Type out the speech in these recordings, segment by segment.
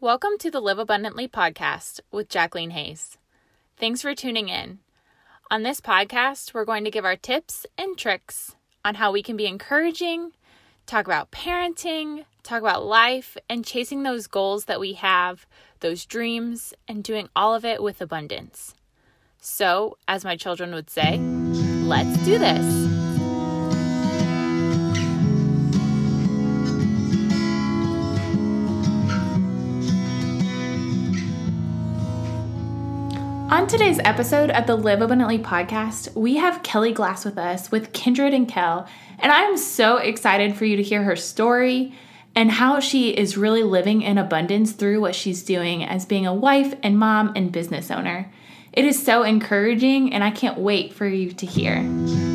Welcome to the Live Abundantly podcast with Jacqueline Hayes. Thanks for tuning in. On this podcast, we're going to give our tips and tricks on how we can be encouraging, talk about parenting, talk about life, and chasing those goals that we have, those dreams, and doing all of it with abundance. So, as my children would say, let's do this. On today's episode of the Live Abundantly podcast, we have Kelly Glass with us with Kindred and Kel, and I'm so excited for you to hear her story and how she is really living in abundance through what she's doing as being a wife and mom and business owner. It is so encouraging, and I can't wait for you to hear.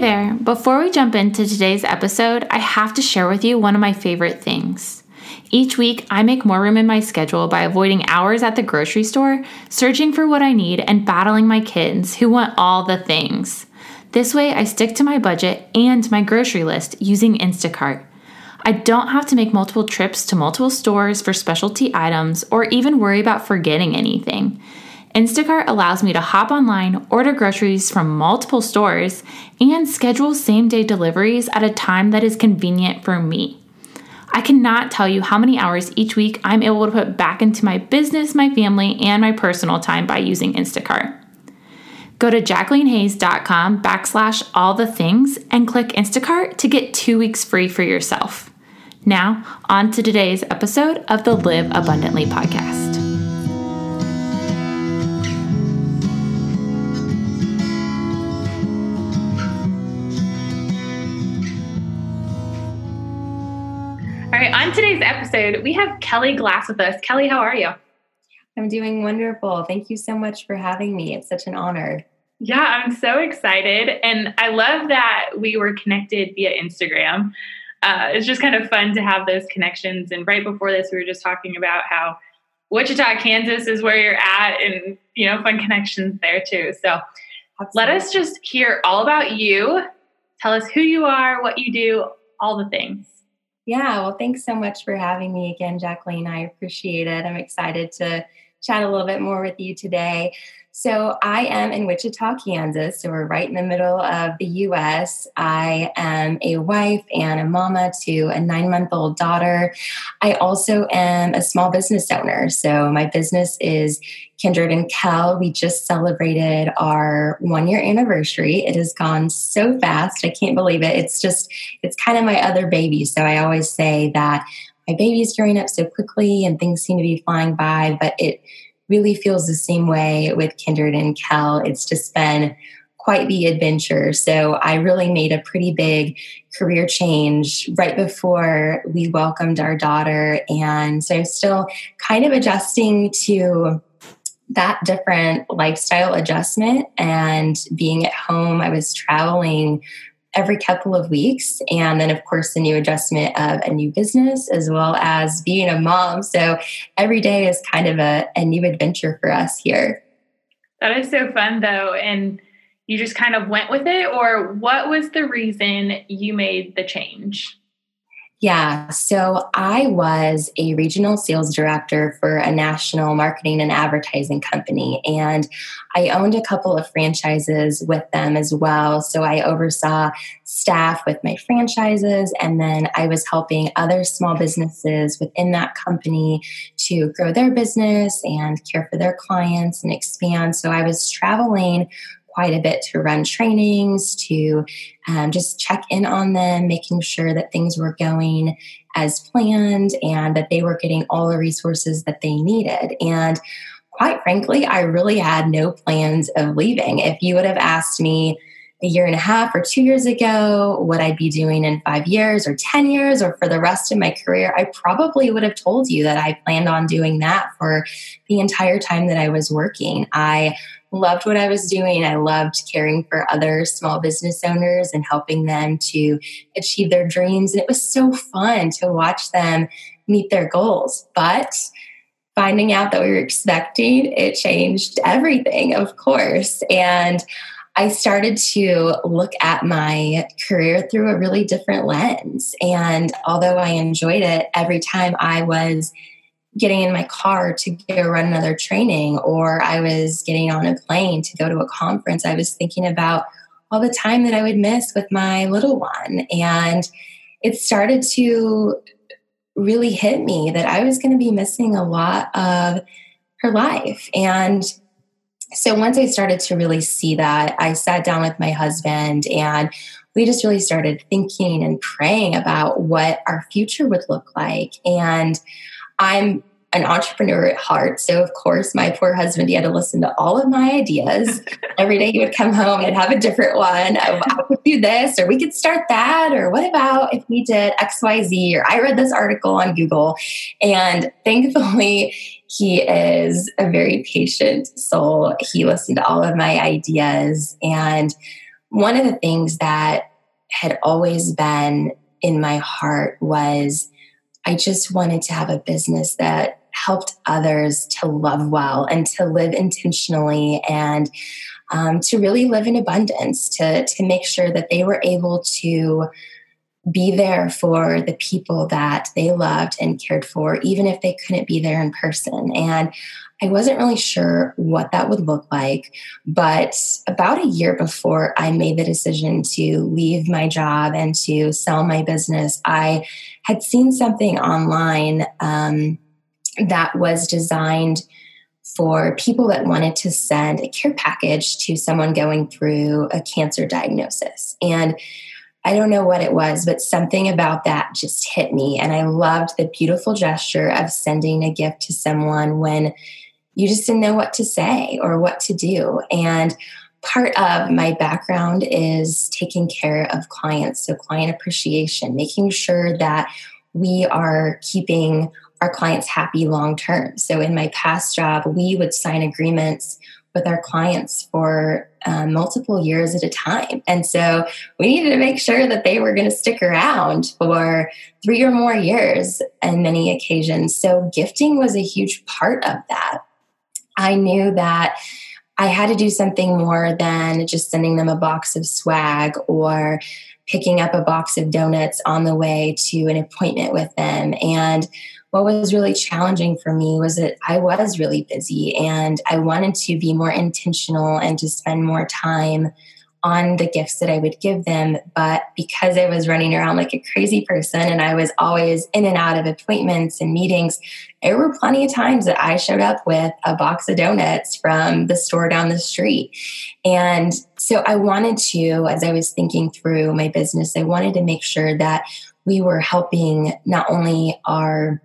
There! Before we jump into today's episode, I have to share with you one of my favorite things. Each week, I make more room in my schedule by avoiding hours at the grocery store, searching for what I need, and battling my kids who want all the things. This way, I stick to my budget and my grocery list using Instacart. I don't have to make multiple trips to multiple stores for specialty items or even worry about forgetting anything. Instacart allows me to hop online, order groceries from multiple stores, and schedule same day deliveries at a time that is convenient for me. I cannot tell you how many hours each week I'm able to put back into my business, my family, and my personal time by using Instacart. Go to jacquelinehayes.com backslash all the things and click Instacart to get two weeks free for yourself. Now, on to today's episode of the Live Abundantly podcast. Today's episode, we have Kelly Glass with us. Kelly, how are you? I'm doing wonderful. Thank you so much for having me. It's such an honor. Yeah, I'm so excited. And I love that we were connected via Instagram. Uh, it's just kind of fun to have those connections. And right before this, we were just talking about how Wichita, Kansas is where you're at, and you know, fun connections there too. So let us just hear all about you. Tell us who you are, what you do, all the things. Yeah, well, thanks so much for having me again, Jacqueline. I appreciate it. I'm excited to chat a little bit more with you today. So, I am in Wichita, Kansas. So, we're right in the middle of the US. I am a wife and a mama to a nine month old daughter. I also am a small business owner. So, my business is Kindred and Kel. We just celebrated our one year anniversary. It has gone so fast. I can't believe it. It's just, it's kind of my other baby. So, I always say that my baby is growing up so quickly and things seem to be flying by, but it really feels the same way with Kindred and Kel. It's just been quite the adventure. So I really made a pretty big career change right before we welcomed our daughter. And so I'm still kind of adjusting to that different lifestyle adjustment and being at home. I was traveling every couple of weeks. And then, of course, the new adjustment of a new business as well as being a mom. So every day is kind of a, a new adventure for us here. That is so fun, though. And you just kind of went with it, or what was the reason you made the change? Yeah, so I was a regional sales director for a national marketing and advertising company, and I owned a couple of franchises with them as well. So I oversaw staff with my franchises, and then I was helping other small businesses within that company to grow their business and care for their clients and expand. So I was traveling quite a bit to run trainings, to um, just check in on them, making sure that things were going as planned and that they were getting all the resources that they needed. And quite frankly, I really had no plans of leaving. If you would have asked me, a year and a half or two years ago, what I'd be doing in five years or 10 years or for the rest of my career, I probably would have told you that I planned on doing that for the entire time that I was working. I loved what I was doing. I loved caring for other small business owners and helping them to achieve their dreams. And it was so fun to watch them meet their goals. But finding out that we were expecting, it changed everything, of course. And I started to look at my career through a really different lens. And although I enjoyed it, every time I was getting in my car to go run another training or I was getting on a plane to go to a conference, I was thinking about all the time that I would miss with my little one. And it started to really hit me that I was going to be missing a lot of her life. And so once I started to really see that, I sat down with my husband and we just really started thinking and praying about what our future would look like. And I'm an entrepreneur at heart. So, of course, my poor husband, he had to listen to all of my ideas. Every day he would come home and have a different one. Oh, I could do this, or we could start that, or what about if we did XYZ, or I read this article on Google. And thankfully, he is a very patient soul. He listened to all of my ideas. And one of the things that had always been in my heart was I just wanted to have a business that helped others to love well and to live intentionally and um, to really live in abundance, to, to make sure that they were able to be there for the people that they loved and cared for, even if they couldn't be there in person. And I wasn't really sure what that would look like. But about a year before I made the decision to leave my job and to sell my business, I had seen something online um, that was designed for people that wanted to send a care package to someone going through a cancer diagnosis. And I don't know what it was, but something about that just hit me. And I loved the beautiful gesture of sending a gift to someone when you just didn't know what to say or what to do. And part of my background is taking care of clients, so client appreciation, making sure that we are keeping our clients happy long term. So in my past job, we would sign agreements with our clients for um, multiple years at a time. And so we needed to make sure that they were going to stick around for three or more years on many occasions. So gifting was a huge part of that. I knew that I had to do something more than just sending them a box of swag or picking up a box of donuts on the way to an appointment with them. And what was really challenging for me was that I was really busy and I wanted to be more intentional and to spend more time on the gifts that I would give them. But because I was running around like a crazy person and I was always in and out of appointments and meetings, there were plenty of times that I showed up with a box of donuts from the store down the street. And so I wanted to, as I was thinking through my business, I wanted to make sure that we were helping not only our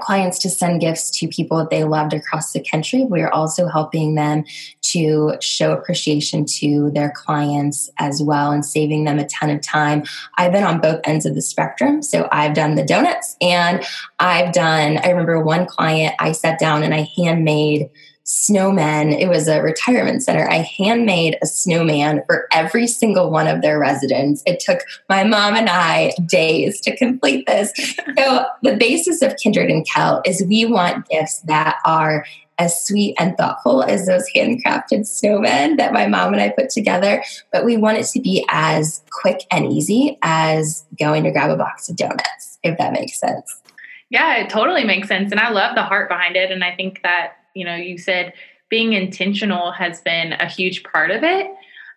clients to send gifts to people that they loved across the country. We're also helping them to show appreciation to their clients as well and saving them a ton of time. I've been on both ends of the spectrum. So I've done the donuts and I've done, I remember one client, I sat down and I handmade snowmen. It was a retirement center. I handmade a snowman for every single one of their residents. It took my mom and I days to complete this. so, the basis of Kindred and Kel is we want gifts that are as sweet and thoughtful as those handcrafted snowmen that my mom and I put together, but we want it to be as quick and easy as going to grab a box of donuts, if that makes sense. Yeah, it totally makes sense. And I love the heart behind it. And I think that you know you said being intentional has been a huge part of it.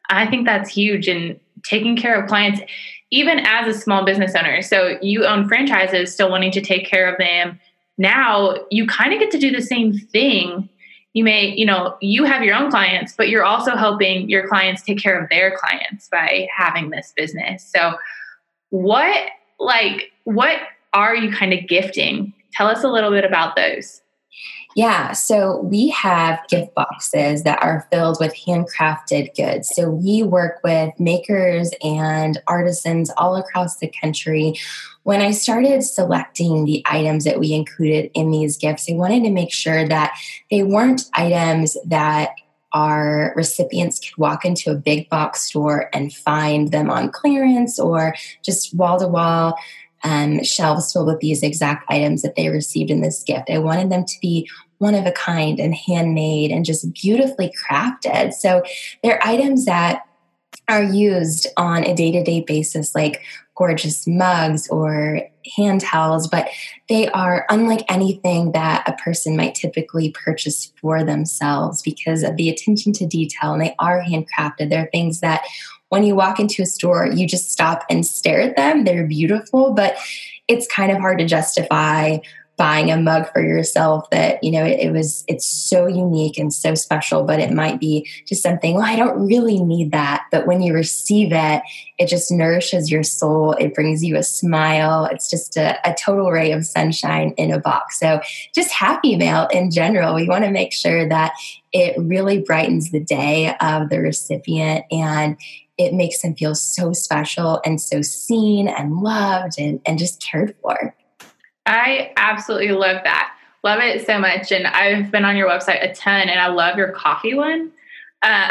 I think that's huge in taking care of clients even as a small business owner. So you own franchises still wanting to take care of them. Now you kind of get to do the same thing. You may you know you have your own clients but you're also helping your clients take care of their clients by having this business. So what like what are you kind of gifting? Tell us a little bit about those yeah, so we have gift boxes that are filled with handcrafted goods. So we work with makers and artisans all across the country. When I started selecting the items that we included in these gifts, I wanted to make sure that they weren't items that our recipients could walk into a big box store and find them on clearance or just wall to wall um, shelves filled with these exact items that they received in this gift. I wanted them to be one of a kind and handmade and just beautifully crafted. So they're items that are used on a day to day basis, like gorgeous mugs or hand towels, but they are unlike anything that a person might typically purchase for themselves because of the attention to detail. And they are handcrafted. They're things that when you walk into a store, you just stop and stare at them. They're beautiful, but it's kind of hard to justify buying a mug for yourself that you know it, it, was it's so unique and so special but it might be just something well i don't really need that. But when you receive it it just nourishes your soul. It brings you a smile. It's just a, a total ray of sunshine in a box. So just happy mail in general. We want to make sure that it really brightens the day of the recipient and it makes them feel so special and so seen and loved and, and just cared for I absolutely love that. Love it so much. And I've been on your website a ton and I love your coffee one. Uh,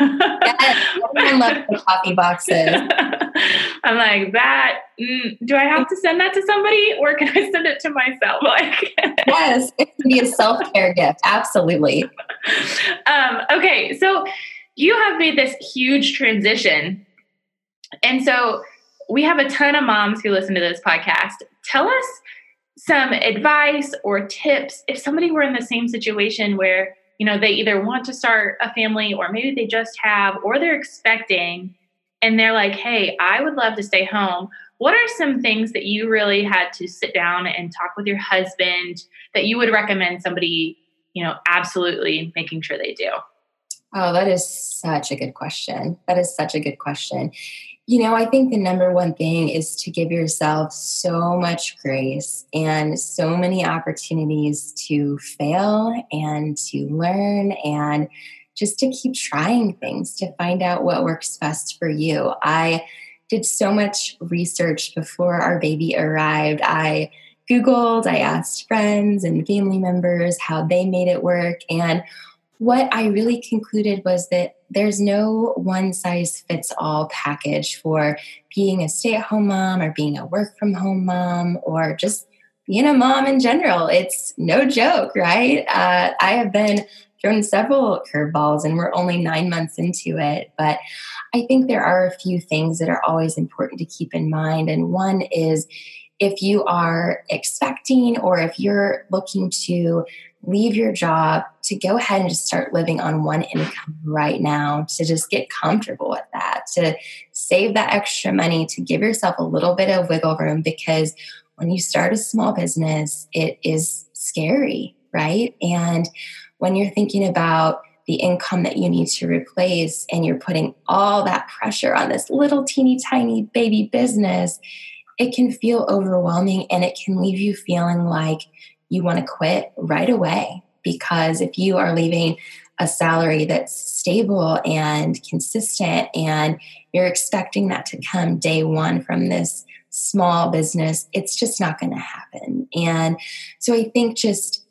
yes, I love the coffee boxes. I'm like that. Mm, do I have to send that to somebody, or can I send it to myself? Like, yes, it can be a self care gift. Absolutely. Um, okay, so you have made this huge transition, and so we have a ton of moms who listen to this podcast. Tell us some advice or tips if somebody were in the same situation where you know they either want to start a family or maybe they just have or they're expecting and they're like hey i would love to stay home. What are some things that you really had to sit down and talk with your husband that you would recommend somebody you know absolutely making sure they do? Oh that is such a good question. That is such a good question you know, I think the number one thing is to give yourself so much grace and so many opportunities to fail and to learn and just to keep trying things to find out what works best for you. I did so much research before our baby arrived. I Googled, I asked friends and family members how they made it work. And what I really concluded was that there's no one size fits all package for being a stay at home mom or being a work from home mom or just being a mom in general. It's no joke, right? Uh, I have been thrown several curveballs and we're only nine months into it. But I think there are a few things that are always important to keep in mind. And one is if you are expecting or if you're looking to leave your job to go ahead and just start living on one income right now, to just get comfortable with that, to save that extra money, to give yourself a little bit of wiggle room because when you start a small business, it is scary, right? And when you're thinking about the income that you need to replace and you're putting all that pressure on this little teeny tiny baby business, it can feel overwhelming and it can leave you feeling like you want to quit right away. Because if you are leaving a salary that's stable and consistent and you're expecting that to come day one from this small business, it's just not going to happen. And so I think just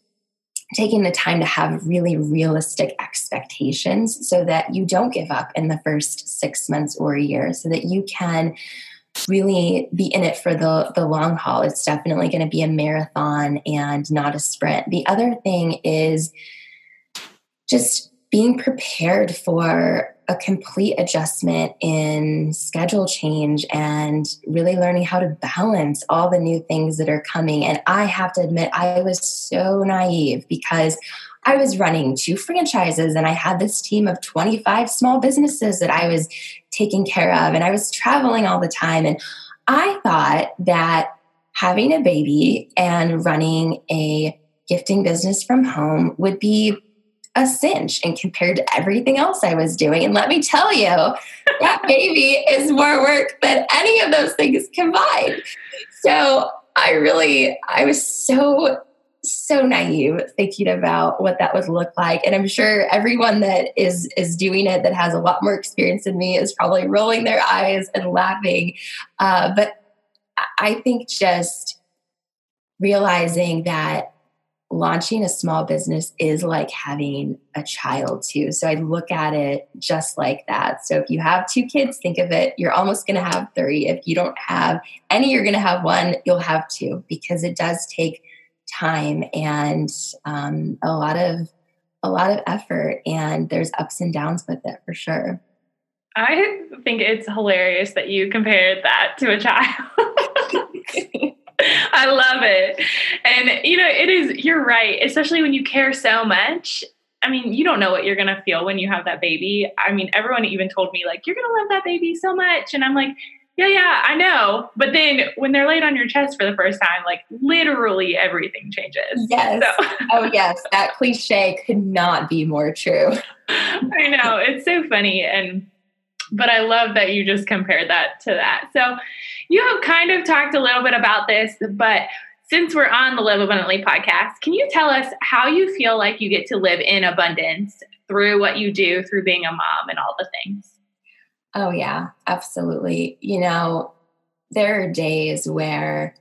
taking the time to have really realistic expectations so that you don't give up in the first six months or a year, so that you can really be in it for the the long haul. It's definitely going to be a marathon and not a sprint. The other thing is just being prepared for a complete adjustment in schedule change and really learning how to balance all the new things that are coming. And I have to admit, I was so naive because I was running two franchises and I had this team of 25 small businesses that I was taking care of and I was traveling all the time. And I thought that having a baby and running a gifting business from home would be a cinch and compared to everything else I was doing. And let me tell you, that baby is more work than any of those things combined. So I really, I was so so naive thinking about what that would look like and i'm sure everyone that is is doing it that has a lot more experience than me is probably rolling their eyes and laughing uh, but i think just realizing that launching a small business is like having a child too. So I look at it just like that. So if you have two kids, think of it, you're almost going to have three. If you don't have any, you're going to have one, you'll have two because it does take time and um, a lot of a lot of effort and there's ups and downs with it for sure. I think it's hilarious that you compared that to a child. I love it. And, you know, it is, you're right, especially when you care so much. I mean, you don't know what you're going to feel when you have that baby. I mean, everyone even told me, like, you're going to love that baby so much. And I'm like, yeah, yeah, I know. But then when they're laid on your chest for the first time, like literally everything changes. Yes. So. oh, yes. That cliche could not be more true. I know. It's so funny. And, but I love that you just compared that to that. So you have kind of talked a little bit about this, but since we're on the Live Abundantly podcast, can you tell us how you feel like you get to live in abundance through what you do, through being a mom and all the things? Oh, yeah, absolutely. You know, there are days where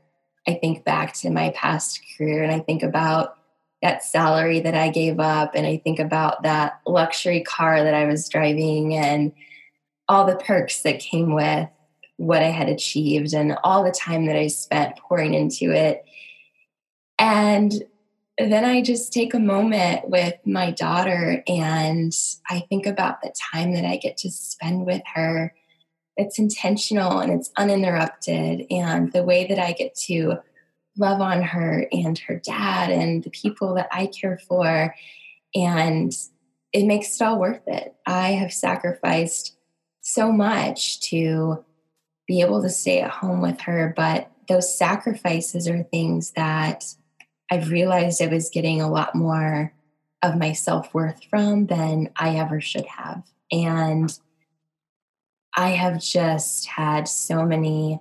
I think back to my past career and I think about that salary that I gave up and I think about that luxury car that I was driving and all the perks that came with what I had achieved and all the time that I spent pouring into it. And then I just take a moment with my daughter and I think about the time that I get to spend with her. It's intentional and it's uninterrupted, and the way that I get to love on her and her dad and the people that I care for. And it makes it all worth it. I have sacrificed so much to be able to stay at home with her, but those sacrifices are things that I've realized I was getting a lot more of my self worth from than I ever should have. And I have just had so many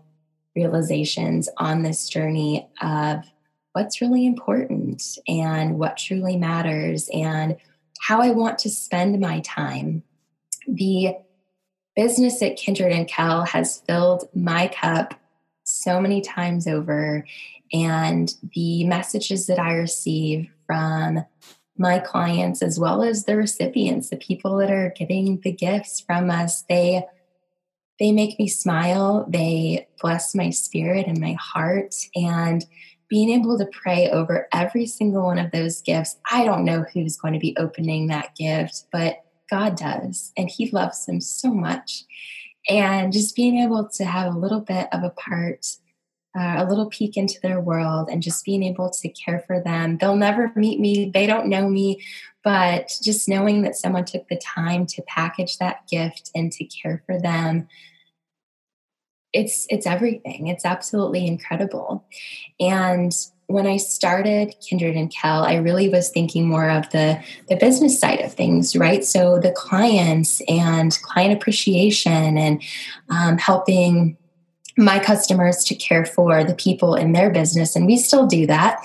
realizations on this journey of what's really important and what truly matters and how I want to spend my time. The business at Kindred and Kel has filled my cup so many times over and the messages that I receive from my clients as well as the recipients the people that are getting the gifts from us they they make me smile they bless my spirit and my heart and being able to pray over every single one of those gifts i don't know who's going to be opening that gift but god does and he loves them so much. And just being able to have a little bit of a part uh, a little peek into their world and just being able to care for them. They'll never meet me, they don't know me, but just knowing that someone took the time to package that gift and to care for them it's it's everything it's absolutely incredible and when I started Kindred and Kel, I really was thinking more of the, the business side of things, right? So the clients and client appreciation and um, helping my customers to care for the people in their business. And we still do that.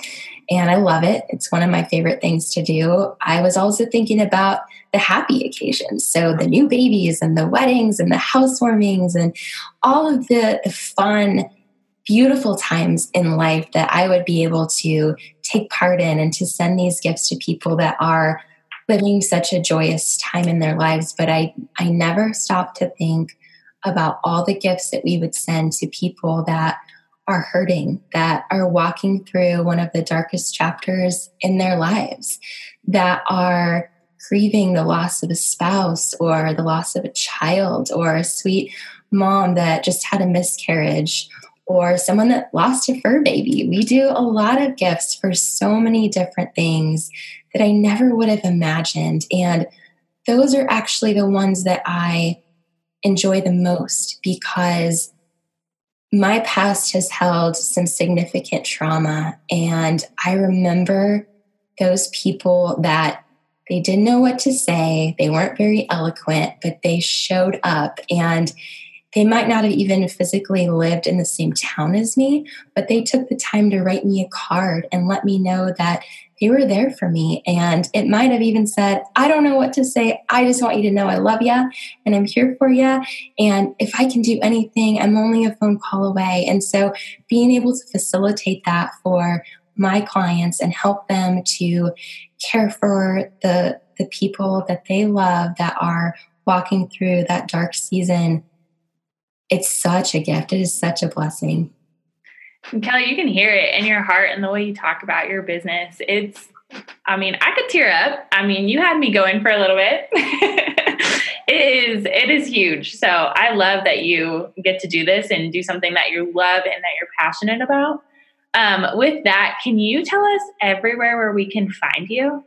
And I love it. It's one of my favorite things to do. I was also thinking about the happy occasions. So the new babies and the weddings and the housewarmings and all of the, the fun, beautiful times in life that I would be able to take part in and to send these gifts to people that are living such a joyous time in their lives. But I, I never stopped to think about all the gifts that we would send to people that are hurting, that are walking through one of the darkest chapters in their lives, that are grieving the loss of a spouse or the loss of a child or a sweet mom that just had a miscarriage or someone that lost a fur baby. We do a lot of gifts for so many different things that I never would have imagined. And those are actually the ones that I enjoy the most because my past has held some significant trauma. And I remember those people that they didn't know what to say, they weren't very eloquent, but they showed up. And they might not have even physically lived in the same town as me, but they took the time to write me a card and let me know that they were there for me. And it might have even said, I don't know what to say. I just want you to know I love you and I'm here for you. And if I can do anything, I'm only a phone call away. And so being able to facilitate that for my clients and help them to care for the the people that they love that are walking through that dark season it's such a gift it is such a blessing kelly you can hear it in your heart and the way you talk about your business it's i mean i could tear up i mean you had me going for a little bit it is it is huge so i love that you get to do this and do something that you love and that you're passionate about um, with that, can you tell us everywhere where we can find you?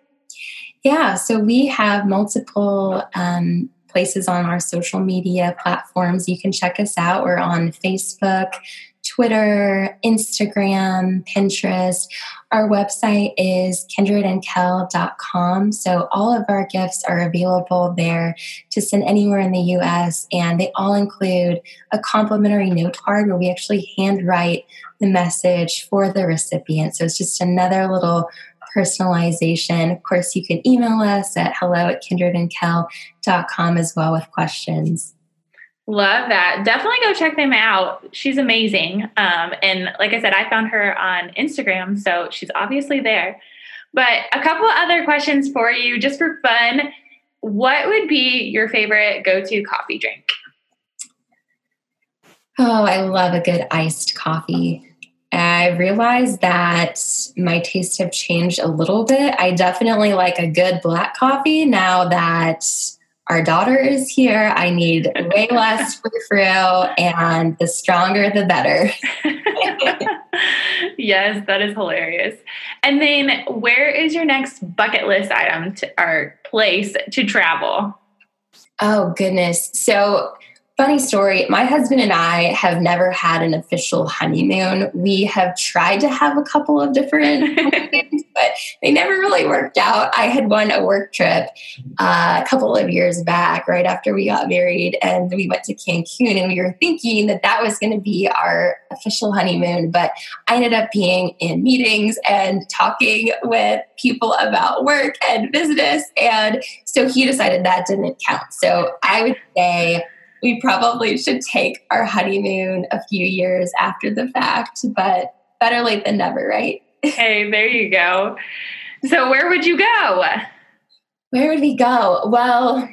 Yeah, so we have multiple um, places on our social media platforms. You can check us out. We're on Facebook, Twitter, Instagram, Pinterest. Our website is kindredandkel.com. So all of our gifts are available there to send anywhere in the US. And they all include a complimentary note card where we actually handwrite the message for the recipient. So it's just another little personalization. Of course, you can email us at hello at kindredandkel.com as well with questions. Love that. Definitely go check them out. She's amazing. Um, and like I said, I found her on Instagram, so she's obviously there. But a couple other questions for you, just for fun. What would be your favorite go to coffee drink? Oh, I love a good iced coffee. I realized that my tastes have changed a little bit. I definitely like a good black coffee now that our daughter is here. I need way less frou and the stronger the better. yes, that is hilarious. And then, where is your next bucket list item to, or place to travel? Oh, goodness. So, Funny story, my husband and I have never had an official honeymoon. We have tried to have a couple of different things, but they never really worked out. I had won a work trip uh, a couple of years back, right after we got married, and we went to Cancun, and we were thinking that that was going to be our official honeymoon. But I ended up being in meetings and talking with people about work and business. And so he decided that didn't count. So I would say, we probably should take our honeymoon a few years after the fact, but better late than never, right? hey, there you go. So, where would you go? Where would we go? Well,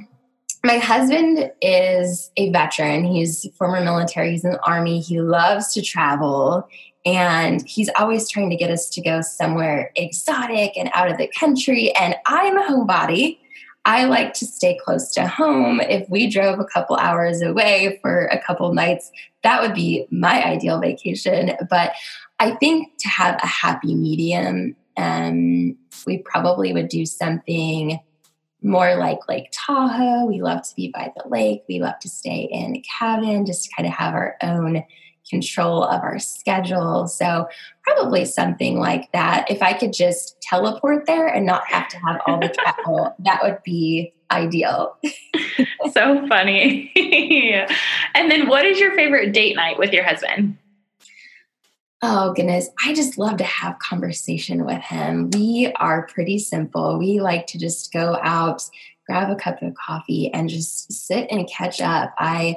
my husband is a veteran. He's former military, he's in the army. He loves to travel. And he's always trying to get us to go somewhere exotic and out of the country. And I'm a homebody. I like to stay close to home. If we drove a couple hours away for a couple nights, that would be my ideal vacation. But I think to have a happy medium, um, we probably would do something more like Lake Tahoe. We love to be by the lake. We love to stay in a cabin, just to kind of have our own control of our schedule. So, probably something like that. If I could just teleport there and not have to have all the travel, that would be ideal. so funny. and then, what is your favorite date night with your husband? Oh goodness, I just love to have conversation with him. We are pretty simple. We like to just go out, grab a cup of coffee and just sit and catch up. I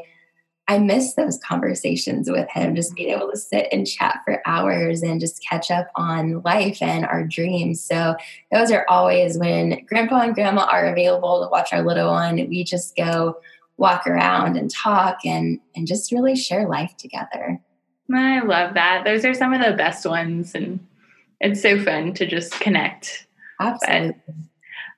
I miss those conversations with him, just being mm-hmm. able to sit and chat for hours and just catch up on life and our dreams. So, those are always when grandpa and grandma are available to watch our little one. We just go walk around and talk and, and just really share life together. I love that. Those are some of the best ones. And it's so fun to just connect. Absolutely. But,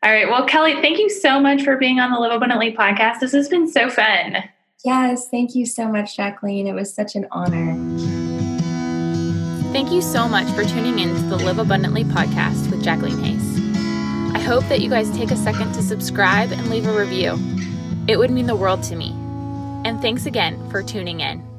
all right. Well, Kelly, thank you so much for being on the Live Abundantly podcast. This has been so fun. Yes, thank you so much, Jacqueline. It was such an honor. Thank you so much for tuning in to the Live Abundantly podcast with Jacqueline Hayes. I hope that you guys take a second to subscribe and leave a review. It would mean the world to me. And thanks again for tuning in.